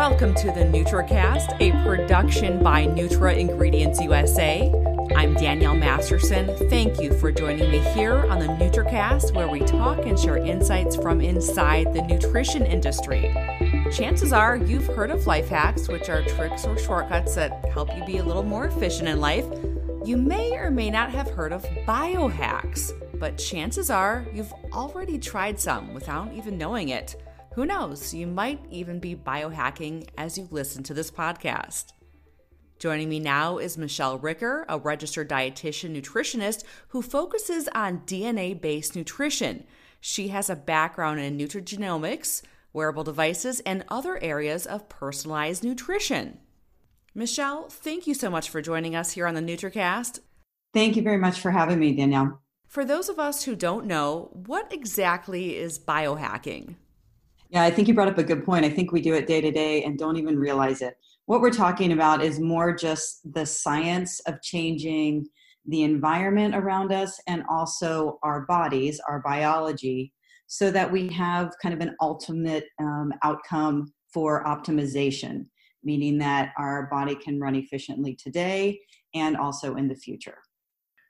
Welcome to the NutraCast, a production by Nutra Ingredients USA. I'm Danielle Masterson. Thank you for joining me here on the NutraCast, where we talk and share insights from inside the nutrition industry. Chances are you've heard of life hacks, which are tricks or shortcuts that help you be a little more efficient in life. You may or may not have heard of biohacks, but chances are you've already tried some without even knowing it. Who knows? You might even be biohacking as you listen to this podcast. Joining me now is Michelle Ricker, a registered dietitian nutritionist who focuses on DNA based nutrition. She has a background in nutrigenomics, wearable devices, and other areas of personalized nutrition. Michelle, thank you so much for joining us here on the NutraCast. Thank you very much for having me, Danielle. For those of us who don't know, what exactly is biohacking? Yeah, I think you brought up a good point. I think we do it day to day and don't even realize it. What we're talking about is more just the science of changing the environment around us and also our bodies, our biology, so that we have kind of an ultimate um, outcome for optimization, meaning that our body can run efficiently today and also in the future.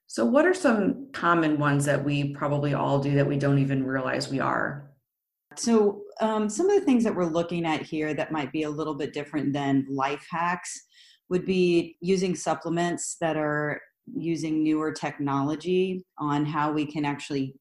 So, what are some common ones that we probably all do that we don't even realize we are? So, um, some of the things that we're looking at here that might be a little bit different than life hacks would be using supplements that are using newer technology on how we can actually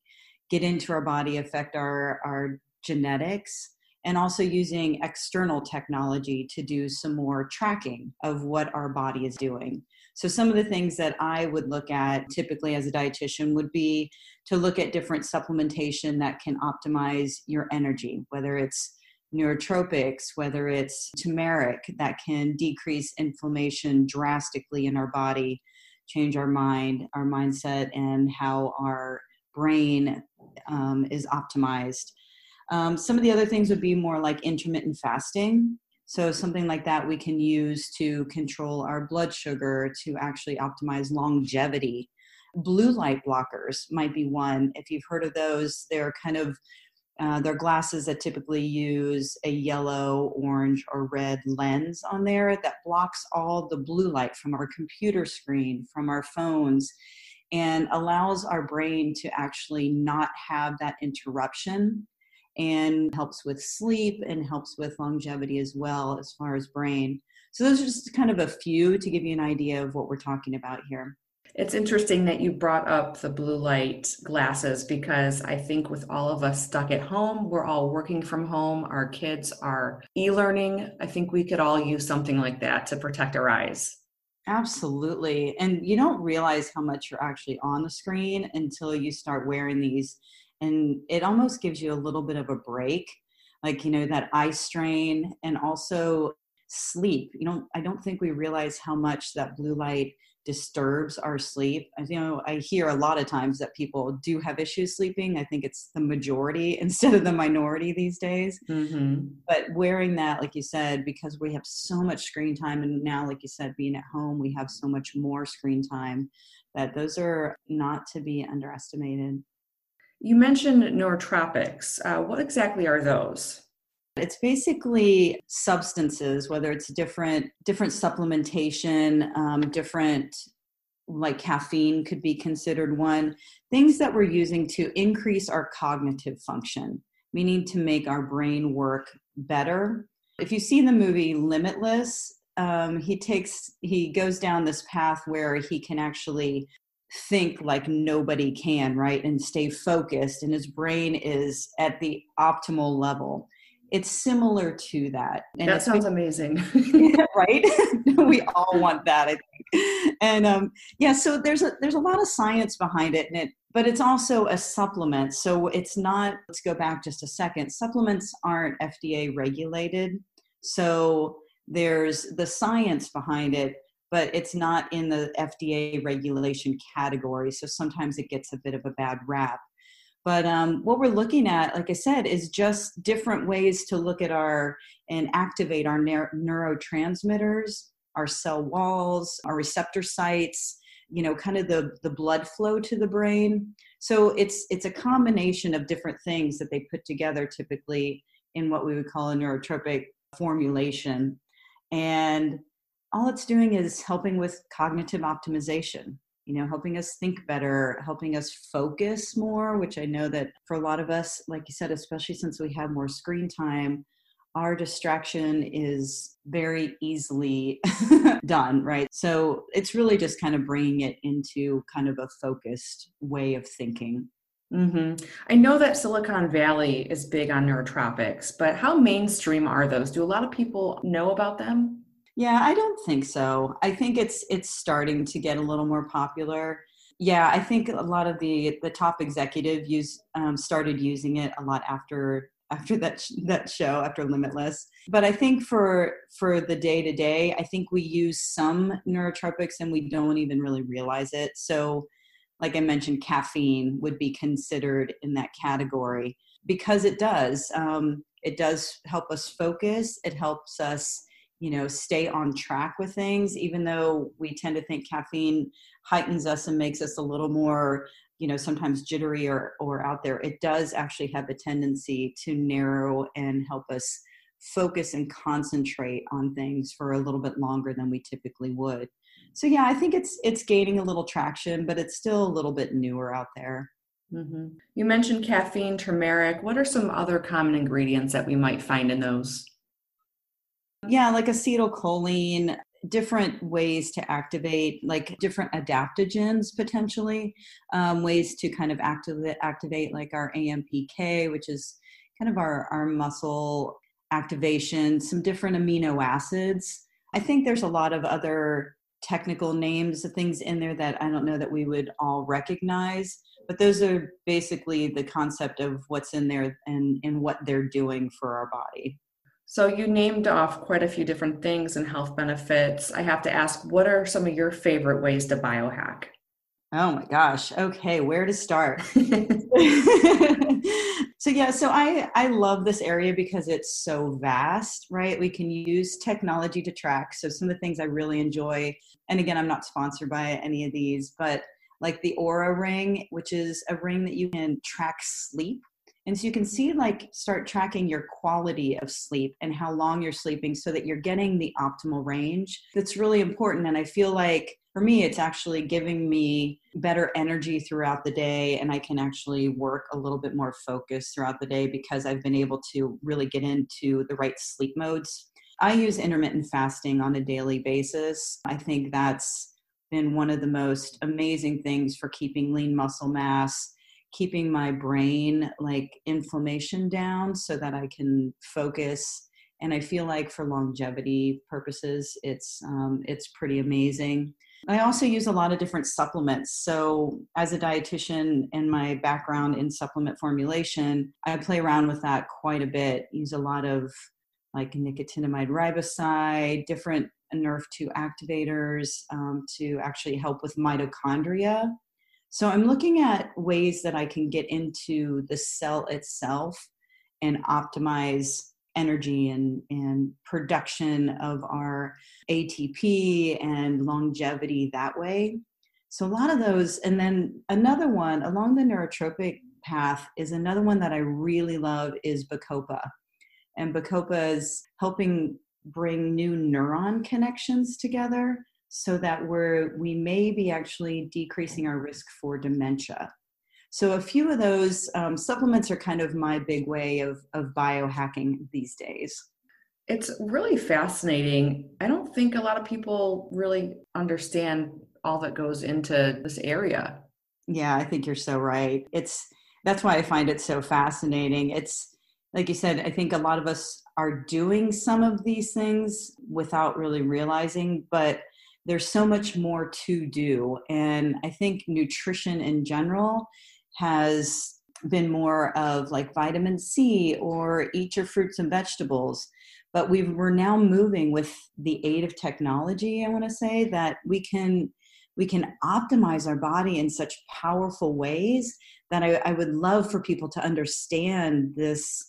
get into our body, affect our, our genetics, and also using external technology to do some more tracking of what our body is doing. So, some of the things that I would look at typically as a dietitian would be to look at different supplementation that can optimize your energy, whether it's neurotropics, whether it's turmeric that can decrease inflammation drastically in our body, change our mind, our mindset, and how our brain um, is optimized. Um, some of the other things would be more like intermittent fasting. So, something like that we can use to control our blood sugar to actually optimize longevity. Blue light blockers might be one. If you've heard of those, they're kind of uh, they're glasses that typically use a yellow, orange, or red lens on there that blocks all the blue light from our computer screen, from our phones, and allows our brain to actually not have that interruption and helps with sleep and helps with longevity as well as far as brain. So those are just kind of a few to give you an idea of what we're talking about here. It's interesting that you brought up the blue light glasses because I think with all of us stuck at home, we're all working from home, our kids are e learning. I think we could all use something like that to protect our eyes. Absolutely. And you don't realize how much you're actually on the screen until you start wearing these and it almost gives you a little bit of a break like you know that eye strain and also sleep. You know i don't think we realize how much that blue light disturbs our sleep. I, you know i hear a lot of times that people do have issues sleeping. I think it's the majority instead of the minority these days. Mm-hmm. but wearing that like you said because we have so much screen time and now like you said being at home we have so much more screen time that those are not to be underestimated you mentioned neurotropics. Uh, what exactly are those? It's basically substances, whether it's different different supplementation, um, different like caffeine could be considered one. Things that we're using to increase our cognitive function, meaning to make our brain work better. If you've seen the movie Limitless, um, he takes he goes down this path where he can actually think like nobody can, right? And stay focused, and his brain is at the optimal level. It's similar to that. And that sounds amazing. right? we all want that, I think. And um, yeah, so there's a there's a lot of science behind it, and it but it's also a supplement. So it's not, let's go back just a second. Supplements aren't FDA regulated. So there's the science behind it, but it's not in the FDA regulation category. So sometimes it gets a bit of a bad rap. But um, what we're looking at, like I said, is just different ways to look at our and activate our neurotransmitters, our cell walls, our receptor sites, you know, kind of the, the blood flow to the brain. So it's it's a combination of different things that they put together typically in what we would call a neurotropic formulation. And all it's doing is helping with cognitive optimization you know helping us think better helping us focus more which i know that for a lot of us like you said especially since we have more screen time our distraction is very easily done right so it's really just kind of bringing it into kind of a focused way of thinking Mm-hmm. I know that Silicon Valley is big on neurotropics, but how mainstream are those? Do a lot of people know about them? Yeah, I don't think so. I think it's it's starting to get a little more popular. Yeah, I think a lot of the the top executive use um, started using it a lot after after that sh- that show after Limitless. But I think for for the day to day, I think we use some neurotropics and we don't even really realize it. So, like I mentioned, caffeine would be considered in that category because it does. Um, it does help us focus. It helps us you know stay on track with things even though we tend to think caffeine heightens us and makes us a little more you know sometimes jittery or or out there. It does actually have a tendency to narrow and help us focus and concentrate on things for a little bit longer than we typically would. So yeah i think it's it's gaining a little traction but it's still a little bit newer out there. Mm-hmm. you mentioned caffeine turmeric. What are some other common ingredients that we might find in those yeah, like acetylcholine, different ways to activate, like different adaptogens potentially, um, ways to kind of activate, activate like our AMPK, which is kind of our, our muscle activation, some different amino acids. I think there's a lot of other technical names of things in there that I don't know that we would all recognize, but those are basically the concept of what's in there and, and what they're doing for our body. So you named off quite a few different things and health benefits. I have to ask, what are some of your favorite ways to biohack? Oh my gosh. Okay, where to start? so yeah, so I I love this area because it's so vast, right? We can use technology to track. So some of the things I really enjoy, and again, I'm not sponsored by any of these, but like the Oura ring, which is a ring that you can track sleep and so you can see, like, start tracking your quality of sleep and how long you're sleeping so that you're getting the optimal range. That's really important. And I feel like for me, it's actually giving me better energy throughout the day. And I can actually work a little bit more focused throughout the day because I've been able to really get into the right sleep modes. I use intermittent fasting on a daily basis. I think that's been one of the most amazing things for keeping lean muscle mass keeping my brain like inflammation down so that I can focus. And I feel like for longevity purposes, it's um, it's pretty amazing. I also use a lot of different supplements. So, as a dietitian and my background in supplement formulation, I play around with that quite a bit. Use a lot of like nicotinamide riboside, different NRF2 activators um, to actually help with mitochondria so I'm looking at ways that I can get into the cell itself and optimize energy and, and production of our ATP and longevity that way. So a lot of those, and then another one along the neurotropic path is another one that I really love is Bacopa. And Bacopa is helping bring new neuron connections together so that we're we may be actually decreasing our risk for dementia. So a few of those um, supplements are kind of my big way of, of biohacking these days. It's really fascinating. I don't think a lot of people really understand all that goes into this area. Yeah i think you're so right. It's that's why i find it so fascinating. It's like you said i think a lot of us are doing some of these things without really realizing but there's so much more to do. And I think nutrition in general has been more of like vitamin C or eat your fruits and vegetables. But we we're now moving with the aid of technology, I want to say, that we can we can optimize our body in such powerful ways that I, I would love for people to understand this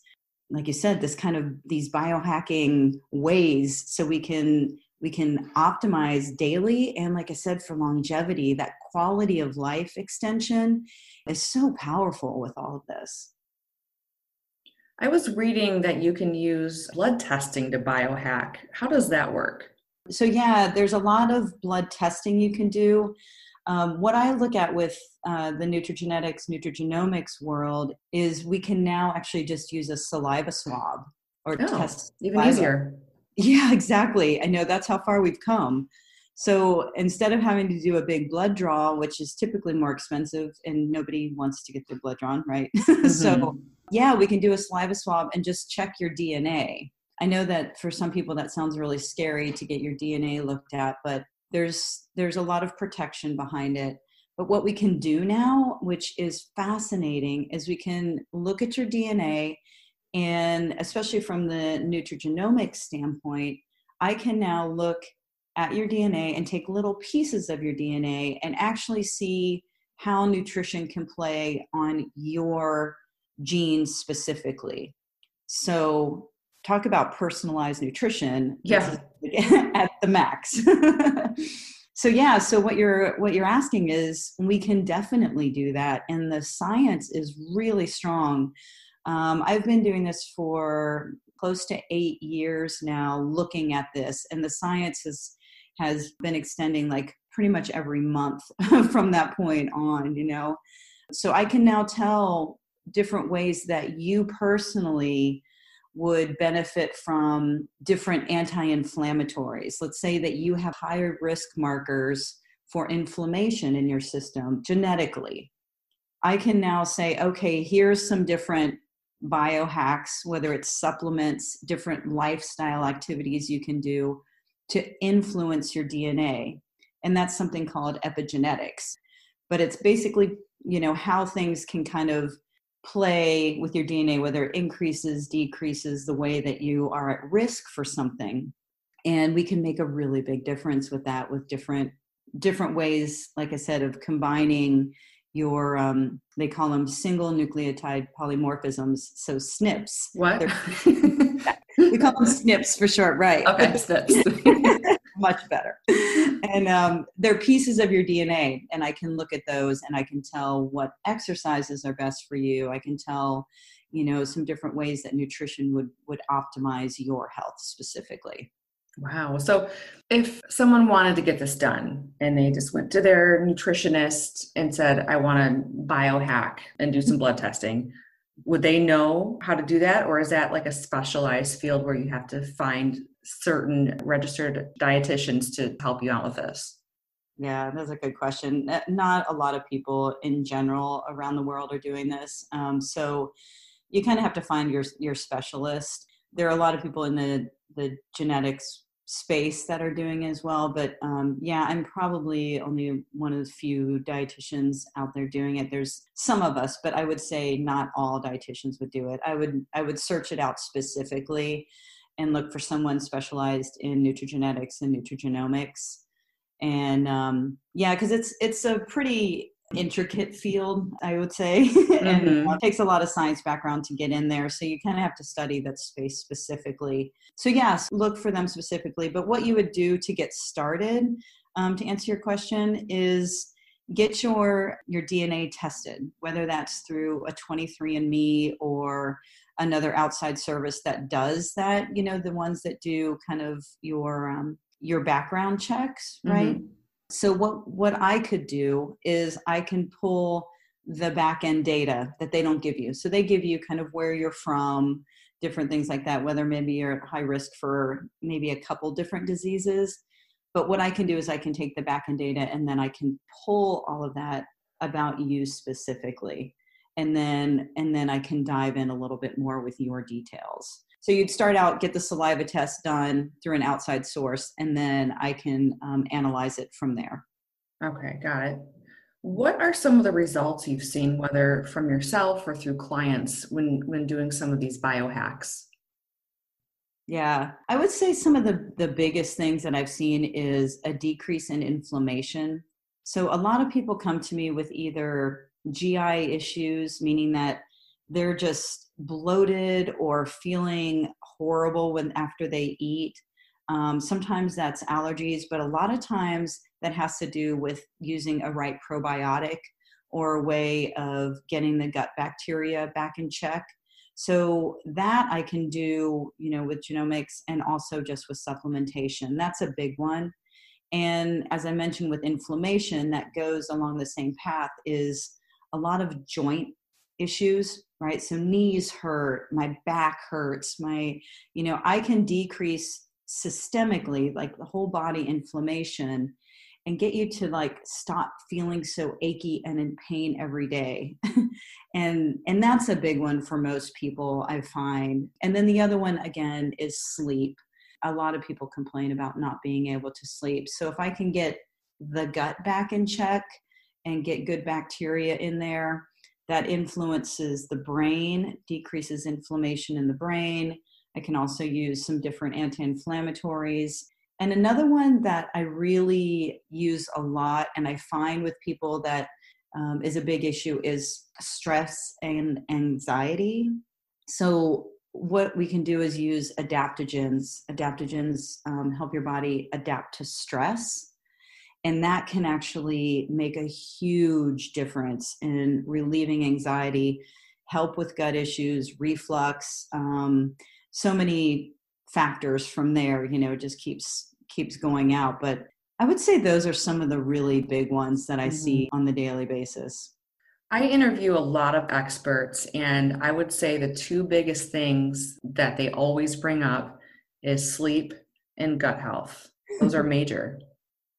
like you said this kind of these biohacking ways so we can we can optimize daily and like i said for longevity that quality of life extension is so powerful with all of this I was reading that you can use blood testing to biohack. How does that work? So, yeah, there's a lot of blood testing you can do. Um, what I look at with uh, the nutrigenetics, nutrigenomics world is we can now actually just use a saliva swab or oh, test. Even saliva. easier. Yeah, exactly. I know that's how far we've come. So instead of having to do a big blood draw, which is typically more expensive and nobody wants to get their blood drawn, right? Mm-hmm. so yeah, we can do a saliva swab and just check your DNA. I know that for some people that sounds really scary to get your DNA looked at, but there's there's a lot of protection behind it. But what we can do now, which is fascinating, is we can look at your DNA and especially from the nutrigenomics standpoint, I can now look at your DNA and take little pieces of your DNA and actually see how nutrition can play on your genes specifically. So, talk about personalized nutrition. Yeah. at the max. so yeah, so what you're what you're asking is we can definitely do that, and the science is really strong. Um, I've been doing this for close to eight years now, looking at this, and the science has has been extending like pretty much every month from that point on. You know, so I can now tell different ways that you personally would benefit from different anti inflammatories. Let's say that you have higher risk markers for inflammation in your system genetically. I can now say, okay, here's some different biohacks, whether it's supplements, different lifestyle activities you can do to influence your DNA. And that's something called epigenetics. But it's basically, you know, how things can kind of play with your DNA, whether it increases, decreases the way that you are at risk for something. And we can make a really big difference with that with different different ways, like I said, of combining your um, they call them single nucleotide polymorphisms, so SNPs. What? we call them SNPs for short, right? Okay, SNPs. much better. And um, they're pieces of your DNA, and I can look at those and I can tell what exercises are best for you. I can tell, you know, some different ways that nutrition would would optimize your health specifically. Wow. So if someone wanted to get this done and they just went to their nutritionist and said, I want to biohack and do some blood testing, would they know how to do that? Or is that like a specialized field where you have to find certain registered dietitians to help you out with this? Yeah, that's a good question. Not a lot of people in general around the world are doing this. Um, so you kind of have to find your your specialist. There are a lot of people in the the genetics space that are doing as well. But um, yeah, I'm probably only one of the few dietitians out there doing it. There's some of us, but I would say not all dietitians would do it. I would I would search it out specifically and look for someone specialized in nutrigenetics and nutrigenomics. And um, yeah, because it's it's a pretty intricate field, I would say, and mm-hmm. it takes a lot of science background to get in there. So you kind of have to study that space specifically. So yes, look for them specifically. But what you would do to get started, um, to answer your question, is get your your DNA tested, whether that's through a 23andMe or another outside service that does that. You know, the ones that do kind of your um, your background checks, right? Mm-hmm so what what i could do is i can pull the back end data that they don't give you. So they give you kind of where you're from different things like that whether maybe you're at high risk for maybe a couple different diseases. But what i can do is i can take the back end data and then i can pull all of that about you specifically. And then and then i can dive in a little bit more with your details so you'd start out, get the saliva test done through an outside source, and then I can um, analyze it from there. Okay, got it. What are some of the results you've seen, whether from yourself or through clients, when when doing some of these biohacks? Yeah, I would say some of the the biggest things that I've seen is a decrease in inflammation. So a lot of people come to me with either GI issues, meaning that they're just bloated or feeling horrible when after they eat. Um, sometimes that's allergies, but a lot of times that has to do with using a right probiotic or a way of getting the gut bacteria back in check. So that I can do, you know, with genomics and also just with supplementation. That's a big one. And as I mentioned with inflammation, that goes along the same path is a lot of joint issues, right? So knees hurt, my back hurts, my, you know, I can decrease systemically, like the whole body inflammation and get you to like stop feeling so achy and in pain every day. And and that's a big one for most people i find. And then the other one again is sleep. A lot of people complain about not being able to sleep. So if i can get the gut back in check and get good bacteria in there that influences the brain, decreases inflammation in the brain. I can also use some different anti inflammatories. And another one that I really use a lot, and I find with people that um, is a big issue, is stress and anxiety. So, what we can do is use adaptogens. Adaptogens um, help your body adapt to stress and that can actually make a huge difference in relieving anxiety help with gut issues reflux um, so many factors from there you know it just keeps keeps going out but i would say those are some of the really big ones that i mm-hmm. see on the daily basis I interview a lot of experts, and I would say the two biggest things that they always bring up is sleep and gut health. Those are major.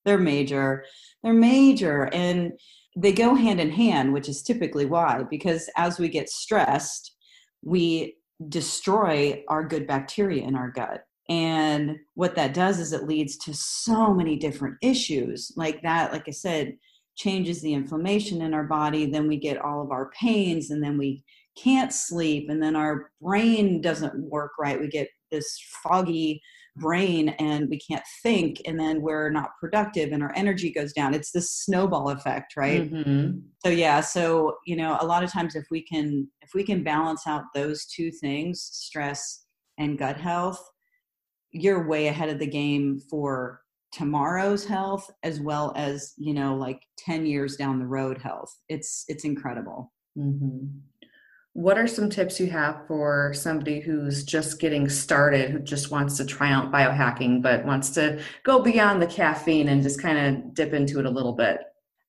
They're major. They're major. And they go hand in hand, which is typically why, because as we get stressed, we destroy our good bacteria in our gut. And what that does is it leads to so many different issues like that. Like I said, changes the inflammation in our body. Then we get all of our pains, and then we can't sleep, and then our brain doesn't work right. We get this foggy brain and we can't think and then we're not productive and our energy goes down it's this snowball effect right mm-hmm. so yeah so you know a lot of times if we can if we can balance out those two things stress and gut health you're way ahead of the game for tomorrow's health as well as you know like 10 years down the road health it's it's incredible mm-hmm. What are some tips you have for somebody who's just getting started, who just wants to try out biohacking, but wants to go beyond the caffeine and just kind of dip into it a little bit?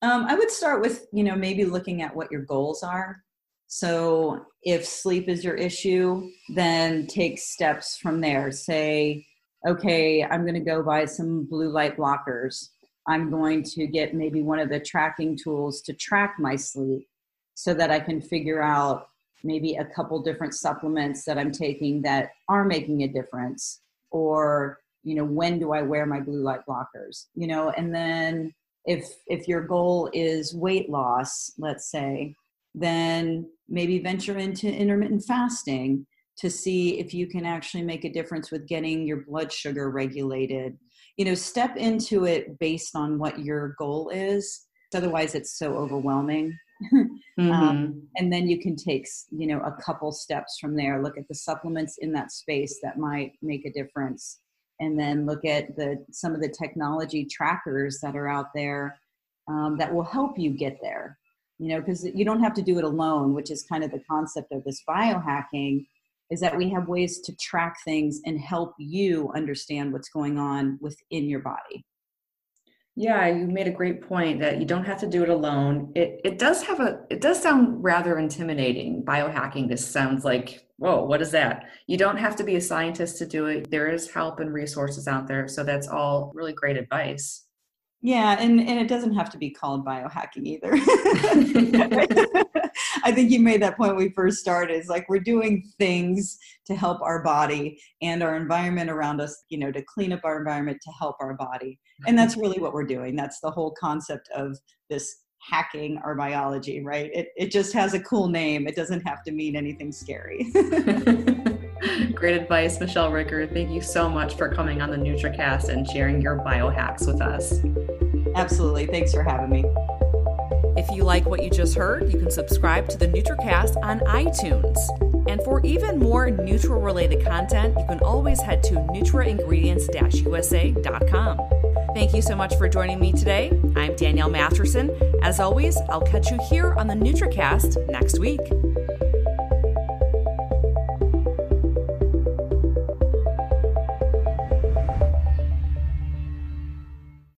Um, I would start with, you know, maybe looking at what your goals are. So if sleep is your issue, then take steps from there. Say, okay, I'm going to go buy some blue light blockers. I'm going to get maybe one of the tracking tools to track my sleep so that I can figure out maybe a couple different supplements that I'm taking that are making a difference or you know when do I wear my blue light blockers you know? And then if if your goal is weight loss let's say then maybe venture into intermittent fasting to see if you can actually make a difference with getting your blood sugar regulated. You know step into it based on what your goal is otherwise it's so overwhelming mm-hmm. um, and then you can take you know a couple steps from there. Look at the supplements in that space that might make a difference. And then look at the some of the technology trackers that are out there um, that will help you get there. You know because you don't have to do it alone which is kind of the concept of this biohacking is that we have ways to track things and help you understand what's going on within your body yeah, you made a great point that you don't have to do it alone. It it does have a it does sound rather intimidating. Biohacking just sounds like, whoa, what is that? You don't have to be a scientist to do it. There is help and resources out there. So that's all really great advice. Yeah, and, and it doesn't have to be called biohacking either. I think you made that point when we first started. It's like we're doing things to help our body and our environment around us, you know, to clean up our environment to help our body. And that's really what we're doing. That's the whole concept of this hacking our biology, right? It, it just has a cool name. It doesn't have to mean anything scary. Great advice, Michelle Ricker. Thank you so much for coming on the NutraCast and sharing your biohacks with us. Absolutely. Thanks for having me. If you like what you just heard, you can subscribe to the NutraCast on iTunes. And for even more Nutra related content, you can always head to nutraingredients-usa.com. Thank you so much for joining me today. I'm Danielle Masterson. As always, I'll catch you here on the NutraCast next week.